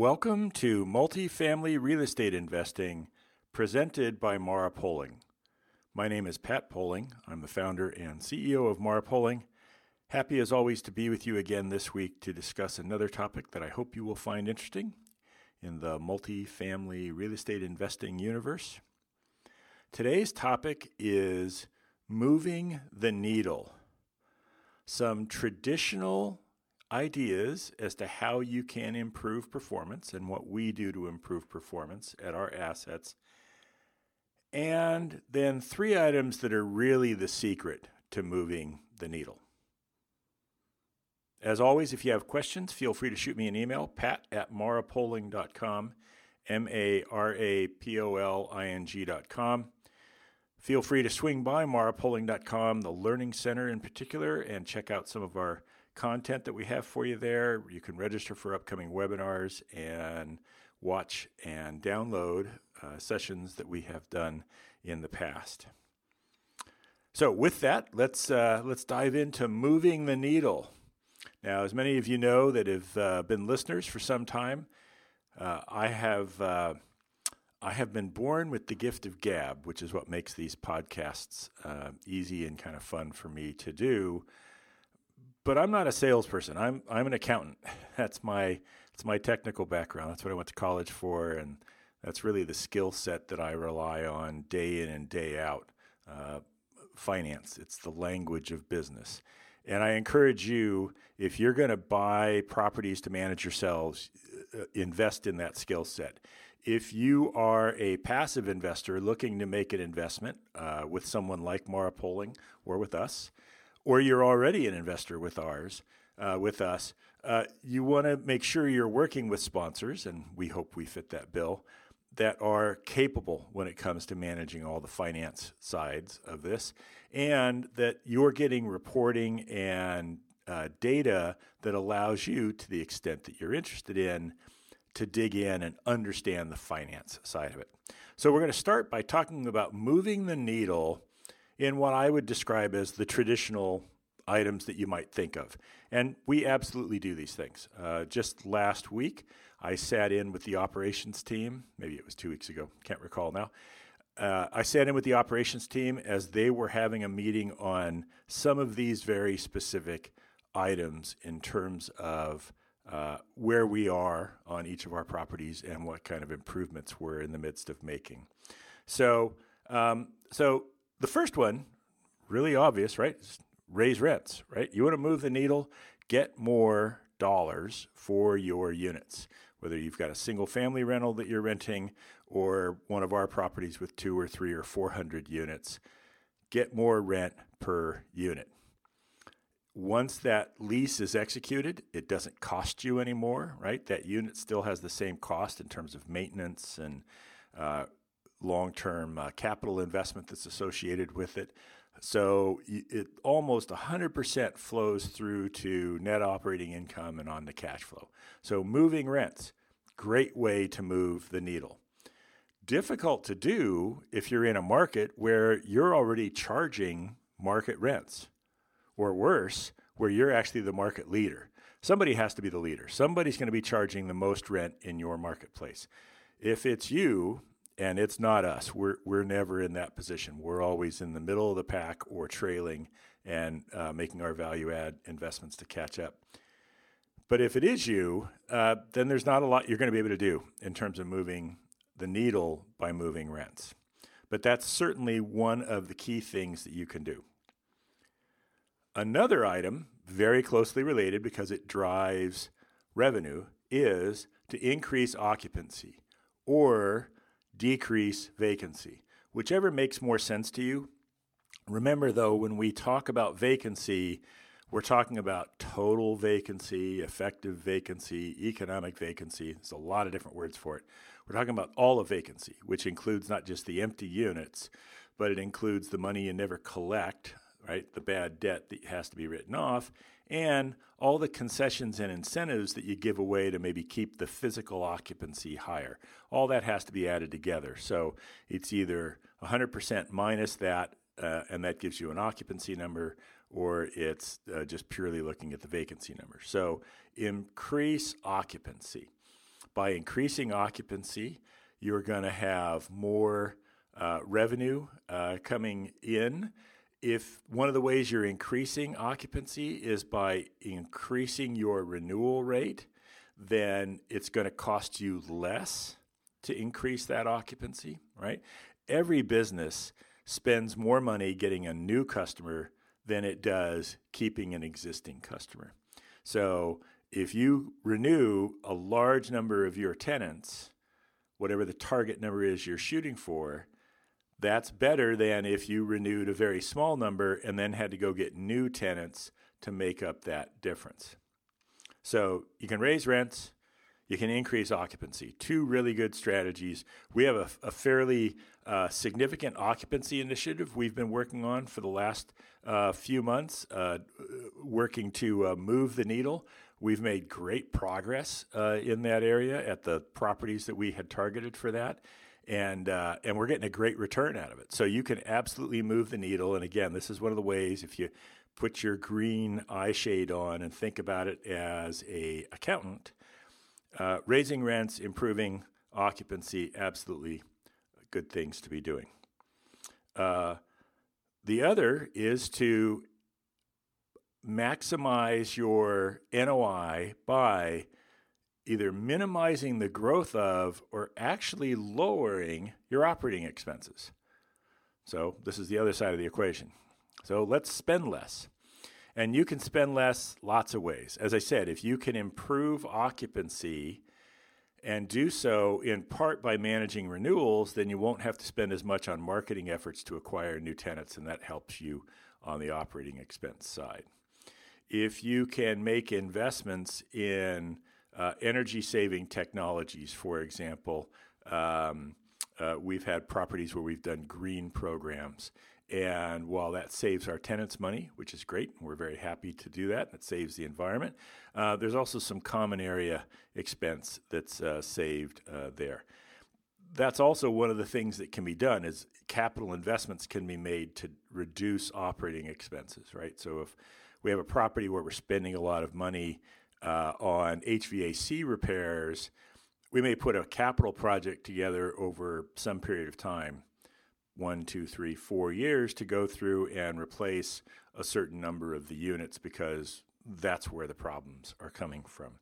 Welcome to Multifamily Real Estate Investing, presented by Mara Poling. My name is Pat Poling. I'm the founder and CEO of Mara Poling. Happy as always to be with you again this week to discuss another topic that I hope you will find interesting in the multifamily real estate investing universe. Today's topic is moving the needle. Some traditional ideas as to how you can improve performance and what we do to improve performance at our assets. And then three items that are really the secret to moving the needle. As always, if you have questions, feel free to shoot me an email, pat at marapoling.com, M A R A P O L I N G.com. Feel free to swing by marapoling.com, the Learning Center in particular, and check out some of our content that we have for you there. You can register for upcoming webinars and watch and download uh, sessions that we have done in the past. So, with that, let's uh, let's dive into moving the needle. Now, as many of you know that have uh, been listeners for some time, uh, I have uh, I have been born with the gift of gab, which is what makes these podcasts uh, easy and kind of fun for me to do but I'm not a salesperson. I'm I'm an accountant. That's my that's my technical background. That's what I went to college for, and that's really the skill set that I rely on day in and day out. Uh, finance. It's the language of business. And I encourage you, if you're going to buy properties to manage yourselves, uh, invest in that skill set. If you are a passive investor looking to make an investment uh, with someone like Mara Poling or with us, or you're already an investor with ours, uh, with us, uh, you want to make sure you're working with sponsors, and we hope we fit that bill, that are capable when it comes to managing all the finance sides of this, and that you're getting reporting and uh, data that allows you, to the extent that you're interested in, to dig in and understand the finance side of it. So, we're going to start by talking about moving the needle in what I would describe as the traditional items that you might think of. And we absolutely do these things. Uh, just last week, I sat in with the operations team. Maybe it was two weeks ago, can't recall now. Uh, I sat in with the operations team as they were having a meeting on some of these very specific items in terms of uh, where we are on each of our properties and what kind of improvements we're in the midst of making. So, um, so the first one, really obvious, right? raise rents, right? You want to move the needle, get more dollars for your units. Whether you've got a single family rental that you're renting or one of our properties with two or three or 400 units, get more rent per unit. Once that lease is executed, it doesn't cost you anymore, right? That unit still has the same cost in terms of maintenance and uh, long term uh, capital investment that's associated with it. So it almost 100% flows through to net operating income and on the cash flow. So moving rents, great way to move the needle. Difficult to do if you're in a market where you're already charging market rents, or worse, where you're actually the market leader. Somebody has to be the leader. Somebody's going to be charging the most rent in your marketplace. If it's you, and it's not us. We're we're never in that position. We're always in the middle of the pack or trailing and uh, making our value add investments to catch up. But if it is you, uh, then there's not a lot you're going to be able to do in terms of moving the needle by moving rents. But that's certainly one of the key things that you can do. Another item, very closely related because it drives revenue, is to increase occupancy or decrease vacancy. Whichever makes more sense to you. Remember, though, when we talk about vacancy, we're talking about total vacancy, effective vacancy, economic vacancy. There's a lot of different words for it. We're talking about all of vacancy, which includes not just the empty units, but it includes the money you never collect, right? The bad debt that has to be written off, and all the concessions and incentives that you give away to maybe keep the physical occupancy higher. All that has to be added together. So it's either 100% minus that, uh, and that gives you an occupancy number, or it's uh, just purely looking at the vacancy number. So increase occupancy. by increasing occupancy, you're going to have more uh, revenue uh, coming in. If one of the ways you're increasing occupancy is by increasing your renewal rate, then it's going to cost you less to increase that occupancy, right? Every business spends more money getting a new customer than it does keeping an existing customer. So if you renew a large number of your tenants, whatever the target number is you're shooting for, that's better than if you renewed a very small number and then had to go get new tenants to make up that difference. So you can raise rents, you can increase occupancy. Two really good strategies. We have a, a fairly uh, significant occupancy initiative we've been working on for the last uh, few months, uh, working to uh, move the needle. We've made great progress uh, in that area at the properties that we had targeted for that. And, uh, and we're getting a great return out of it. So you can absolutely move the needle. And again, this is one of the ways if you put your green eye shade on and think about it as a accountant, uh, raising rents, improving occupancy, absolutely good things to be doing. Uh, the other is to maximize your NOI by either minimizing the growth of or actually lowering your operating expenses. So, this is the other side of the equation. So, let's spend less. And you can spend less lots of ways. As I said, if you can improve occupancy and do so in part by managing renewals, then you won't have to spend as much on marketing efforts to acquire new tenants, and that helps you on the operating expense side. If you can make investments in uh, energy saving technologies, for example, um, uh, we've had properties where we've done green programs and while that saves our tenants money, which is great, we're very happy to do that, that saves the environment, uh, there's also some common area expense that's uh, saved uh, there. That's also one of the things that can be done is capital investments can be made to reduce operating expenses, right? So if we have a property where we're spending a lot of money uh, on HVAC repairs, we may put a capital project together over some period of time one, two, three, four years to go through and replace a certain number of the units because that's where the problems are coming from.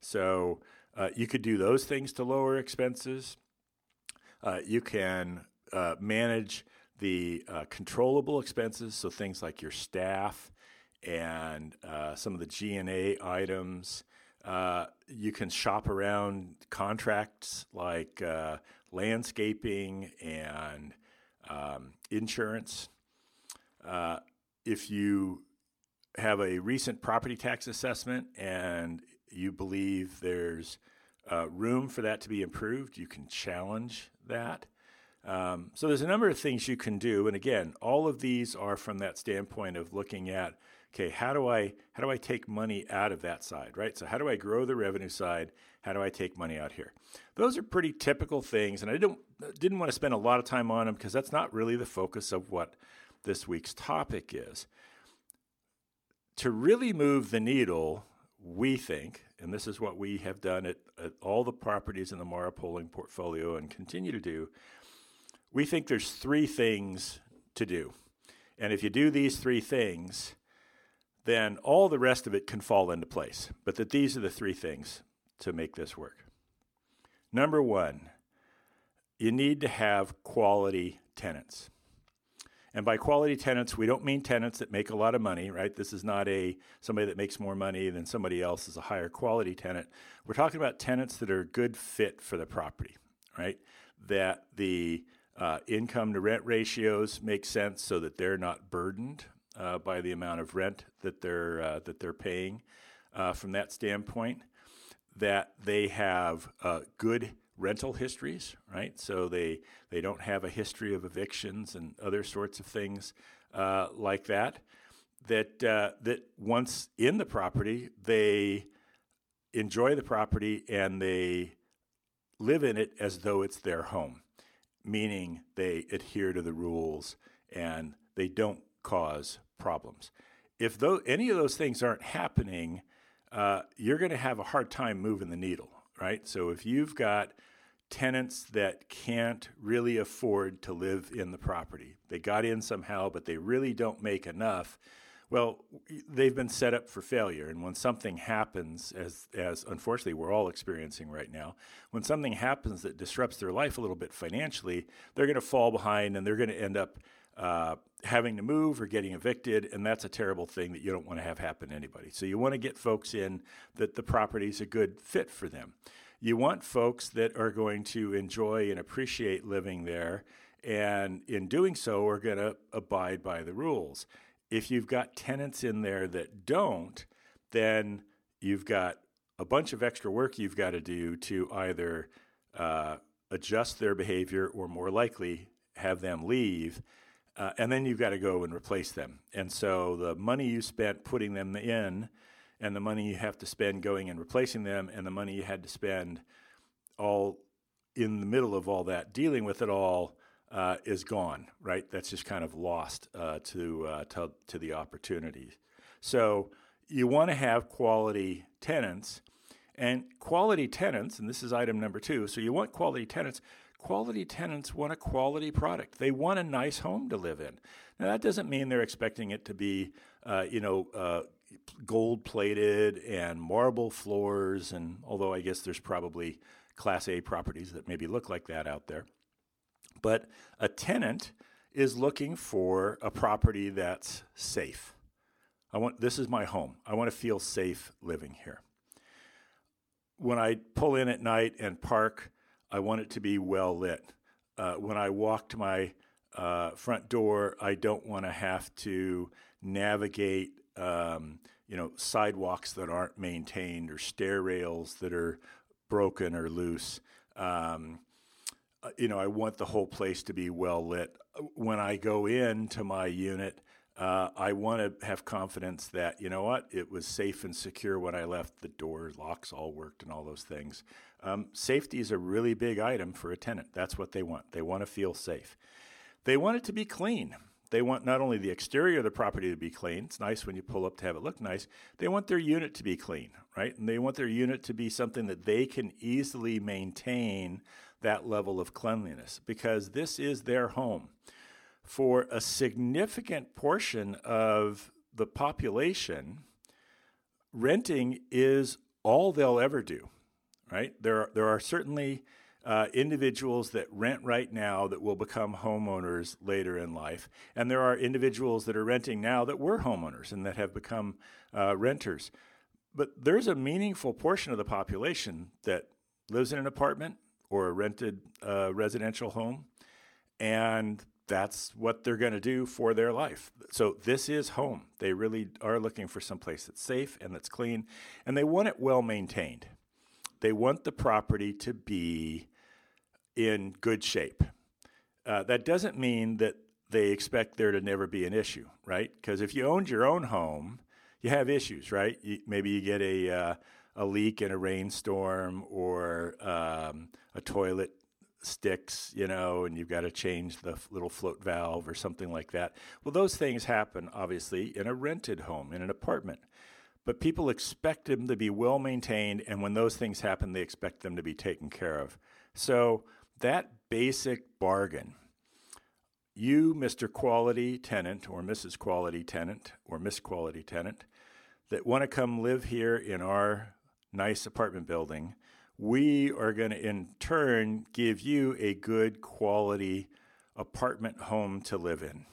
So uh, you could do those things to lower expenses. Uh, you can uh, manage the uh, controllable expenses, so things like your staff and uh, some of the G&A items. Uh, you can shop around contracts like landscaping and um, insurance. Uh, if you have a recent property tax assessment and you believe there's uh, room for that to be improved, you can challenge that. Um, so there's a number of things you can do, and again, all of these are from that standpoint of looking at okay, how do I how do I take money out of that side, right? So how do I grow the revenue side? How do I take money out here? Those are pretty typical things, and I don't didn't want to spend a lot of time on them because that's not really the focus of what this week's topic is. To really move the needle, we think, and this is what we have done at, at all the properties in the Mara Poling portfolio and continue to do, we think there's three things to do. And if you do these three things, then all the rest of it can fall into place. But that these are the three things to make this work. Number one, you need to have quality tenants. And by quality tenants, we don't mean tenants that make a lot of money, right? This is not a somebody that makes more money than somebody else is a higher quality tenant. We're talking about tenants that are a good fit for the property, right? That the uh, income to rent ratios make sense so that they're not burdened uh, by the amount of rent that they're uh, that they're paying uh, from that standpoint. That they have uh, good rental histories, right? So they they don't have a history of evictions and other sorts of things uh, like that. That that once in the property, they enjoy the property and they live in it as though it's their home, meaning they adhere to the rules and they don't cause problems. If those, any of those things aren't happening, uh, you're going to have a hard time moving the needle, right? So if you've got tenants that can't really afford to live in the property, they got in somehow, but they really don't make enough. Well, they've been set up for failure, and when something happens, as as unfortunately we're all experiencing right now, when something happens that disrupts their life a little bit financially, they're going to fall behind, and they're going to end up uh, having to move or getting evicted, and that's a terrible thing that you don't want to have happen to anybody. So you want to get folks in that the property is a good fit for them. You want folks that are going to enjoy and appreciate living there, and in doing so, are going to abide by the rules. If you've got tenants in there that don't, then you've got a bunch of extra work you've got to do to either uh, adjust their behavior or more likely have them leave uh, and then you've got to go and replace them. And so the money you spent putting them in, and the money you have to spend going and replacing them, and the money you had to spend all in the middle of all that, dealing with it all, uh, is gone. Right? That's just kind of lost uh, to, uh, to to the opportunities. So you want to have quality tenants. And quality tenants, and this is item number two. So you want quality tenants quality tenants want a quality product. They want a nice home to live in. Now that doesn't mean they're expecting it to be, uh, you know, uh, gold plated and marble floors. And although I guess there's probably Class A properties that maybe look like that out there, but a tenant is looking for a property that's safe. I want this is my home. I want to feel safe living here. When I pull in at night and park I want it to be well lit. Uh, when I walk to my uh, front door, I don't want to have to navigate, um, you know, sidewalks that aren't maintained or stair rails that are broken or loose. Um, uh, you know, I want the whole place to be well lit. When I go into my unit, uh, I want to have confidence that, you know what, it was safe and secure when I left. The door locks all worked and all those things. Um, safety is a really big item for a tenant. That's what they want. They want to feel safe. They want it to be clean. They want not only the exterior of the property to be clean, it's nice when you pull up to have it look nice, they want their unit to be clean, right? And they want their unit to be something that they can easily maintain that level of cleanliness because this is their home for a significant portion of the population, renting is all they'll ever do, right? There are, there are certainly uh, individuals that rent right now that will become homeowners later in life. And there are individuals that are renting now that were homeowners and that have become uh, renters. But there's a meaningful portion of the population that lives in an apartment or a rented uh, residential home. And that's what they're going to do for their life. So this is home. They really are looking for some place that's safe and that's clean, and they want it well maintained. They want the property to be in good shape. Uh, that doesn't mean that they expect there to never be an issue, right? Because if you owned your own home, you have issues, right? You, maybe you get a uh, a leak in a rainstorm or um, a toilet sticks, you know, and you've got to change the little float valve or something like that. Well, those things happen, obviously, in a rented home, in an apartment. But people expect them to be well maintained, and when those things happen, they expect them to be taken care of. So, that basic bargain, you, Mr. Quality Tenant, or Mrs. Quality Tenant, or Miss Quality Tenant, that want to come live here in our nice apartment building, we are going to in turn give you a good quality apartment home to live in.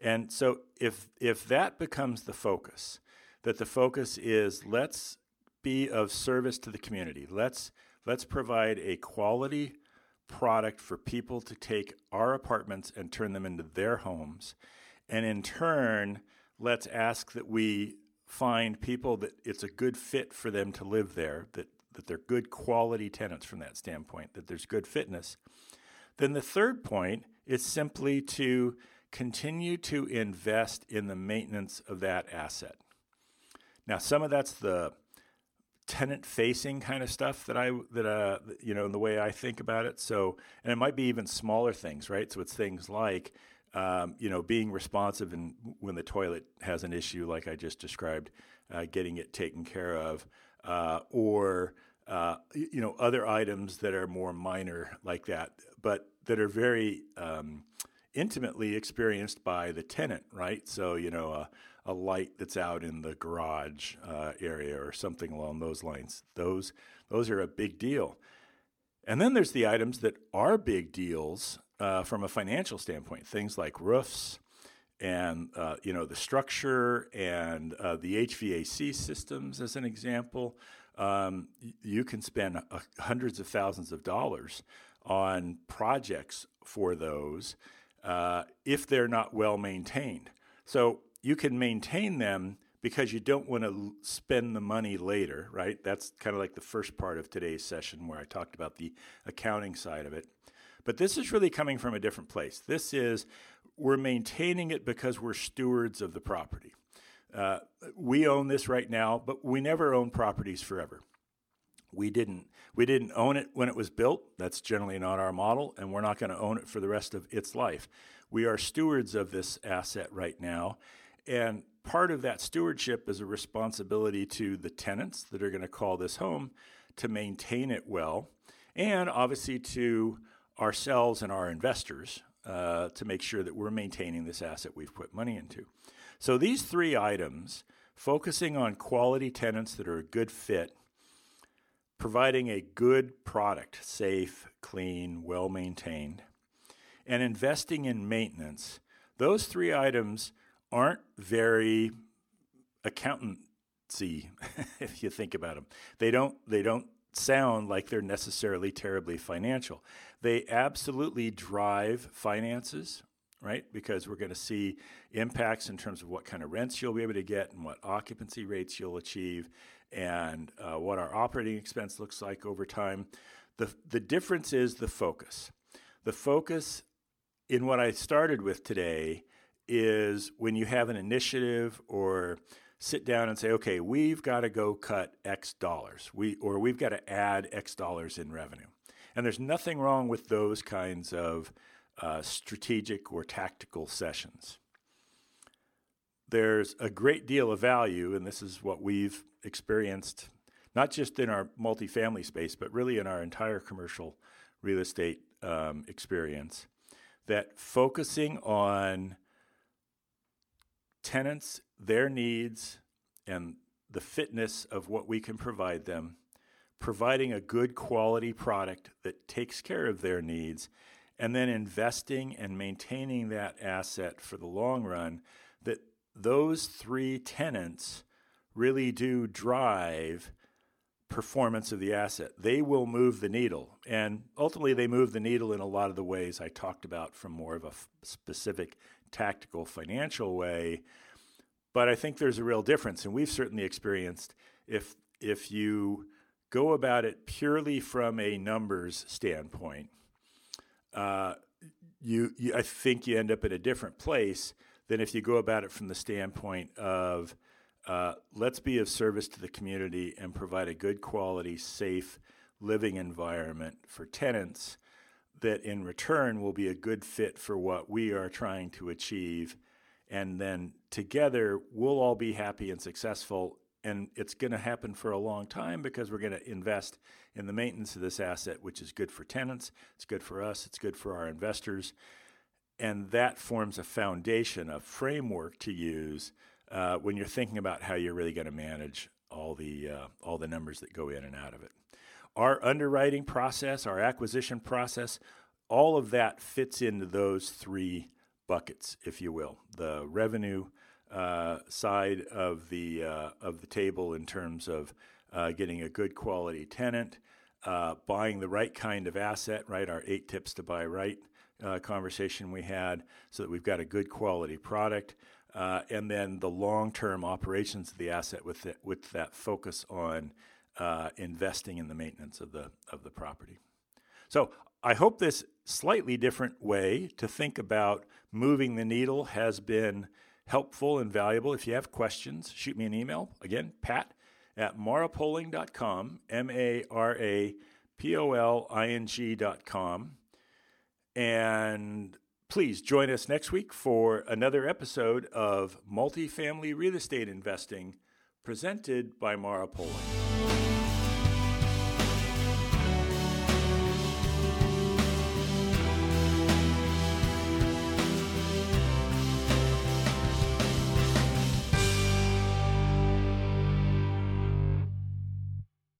And so if if that becomes the focus, that the focus is let's be of service to the community. Let's let's provide a quality product for people to take our apartments and turn them into their homes. And in turn, let's ask that we find people that it's a good fit for them to live there, that that they're good quality tenants from that standpoint, that there's good fitness. Then the third point is simply to continue to invest in the maintenance of that asset. Now, some of that's the tenant facing kind of stuff that I that uh you know in the way I think about it. So, and it might be even smaller things, right? So it's things like um, you know being responsive and when the toilet has an issue, like I just described, uh, getting it taken care of, uh, or uh, you know, other items that are more minor like that, but that are very um, intimately experienced by the tenant, right? So, you know, a, a light that's out in the garage uh, area or something along those lines. Those those are a big deal. And then there's the items that are big deals uh, from a financial standpoint, things like roofs and uh, you know the structure and uh, the HVAC systems, as an example. Um, you can spend uh, hundreds of thousands of dollars on projects for those uh, if they're not well maintained. So you can maintain them because you don't want to spend the money later, right? That's kind of like the first part of today's session where I talked about the accounting side of it. But this is really coming from a different place. This is we're maintaining it because we're stewards of the property. Uh, we own this right now, but we never own properties forever. We didn't we didn't own it when it was built. That's generally not our model, and we're not going to own it for the rest of its life. We are stewards of this asset right now, and part of that stewardship is a responsibility to the tenants that are going to call this home to maintain it well, and obviously to ourselves and our investors uh, to make sure that we're maintaining this asset we've put money into. So these three items, focusing on quality tenants that are a good fit providing a good product, safe, clean, well maintained, and investing in maintenance, those three items aren't very accountancy if you think about them. They don't they don't sound like they're necessarily terribly financial. They absolutely drive finances, right? Because we're going to see impacts in terms of what kind of rents you'll be able to get and what occupancy rates you'll achieve and uh, what our operating expense looks like over time. The, the difference is the focus. The focus in what I started with today is when you have an initiative or sit down and say, okay, we've got to go cut X dollars, we, or we've got to add X dollars in revenue. And there's nothing wrong with those kinds of uh, strategic or tactical sessions. There's a great deal of value, and this is what we've experienced not just in our multifamily space, but really in our entire commercial real estate um, experience, that focusing on tenants, their needs, and the fitness of what we can provide them, providing a good quality product that takes care of their needs, and then investing and maintaining that asset for the long run, that those three tenants really do drive performance of the asset. They will move the needle. And ultimately, they move the needle in a lot of the ways I talked about from more of a f- specific tactical financial way. But I think there's a real difference. And we've certainly experienced if, if you go about it purely from a numbers standpoint, uh, you, you, I think you end up at a different place than if you go about it from the standpoint of uh, let's be of service to the community and provide a good quality, safe living environment for tenants that in return will be a good fit for what we are trying to achieve. And then together, we'll all be happy and successful. And it's going to happen for a long time because we're going to invest in the maintenance of this asset, which is good for tenants, it's good for us, it's good for our investors. And that forms a foundation, a framework to use uh, when you're thinking about how you're really going to manage all the uh, all the numbers that go in and out of it. Our underwriting process, our acquisition process, all of that fits into those three buckets, if you will. The revenue uh, side of the uh, of the table in terms of uh, getting a good quality tenant, uh, buying the right kind of asset, right? Our eight tips to buy right uh, conversation we had, so that we've got a good quality product and then the long-term operations of the asset with the, with that focus on investing in the maintenance of the of the property. So I hope this slightly different way to think about moving the needle has been helpful and valuable. If you have questions, shoot me an email. Again, pat at marapoling.com, M A R A P O L I N G.com. And Please join us next week for another episode of Multifamily Real Estate Investing presented by Mara Poling.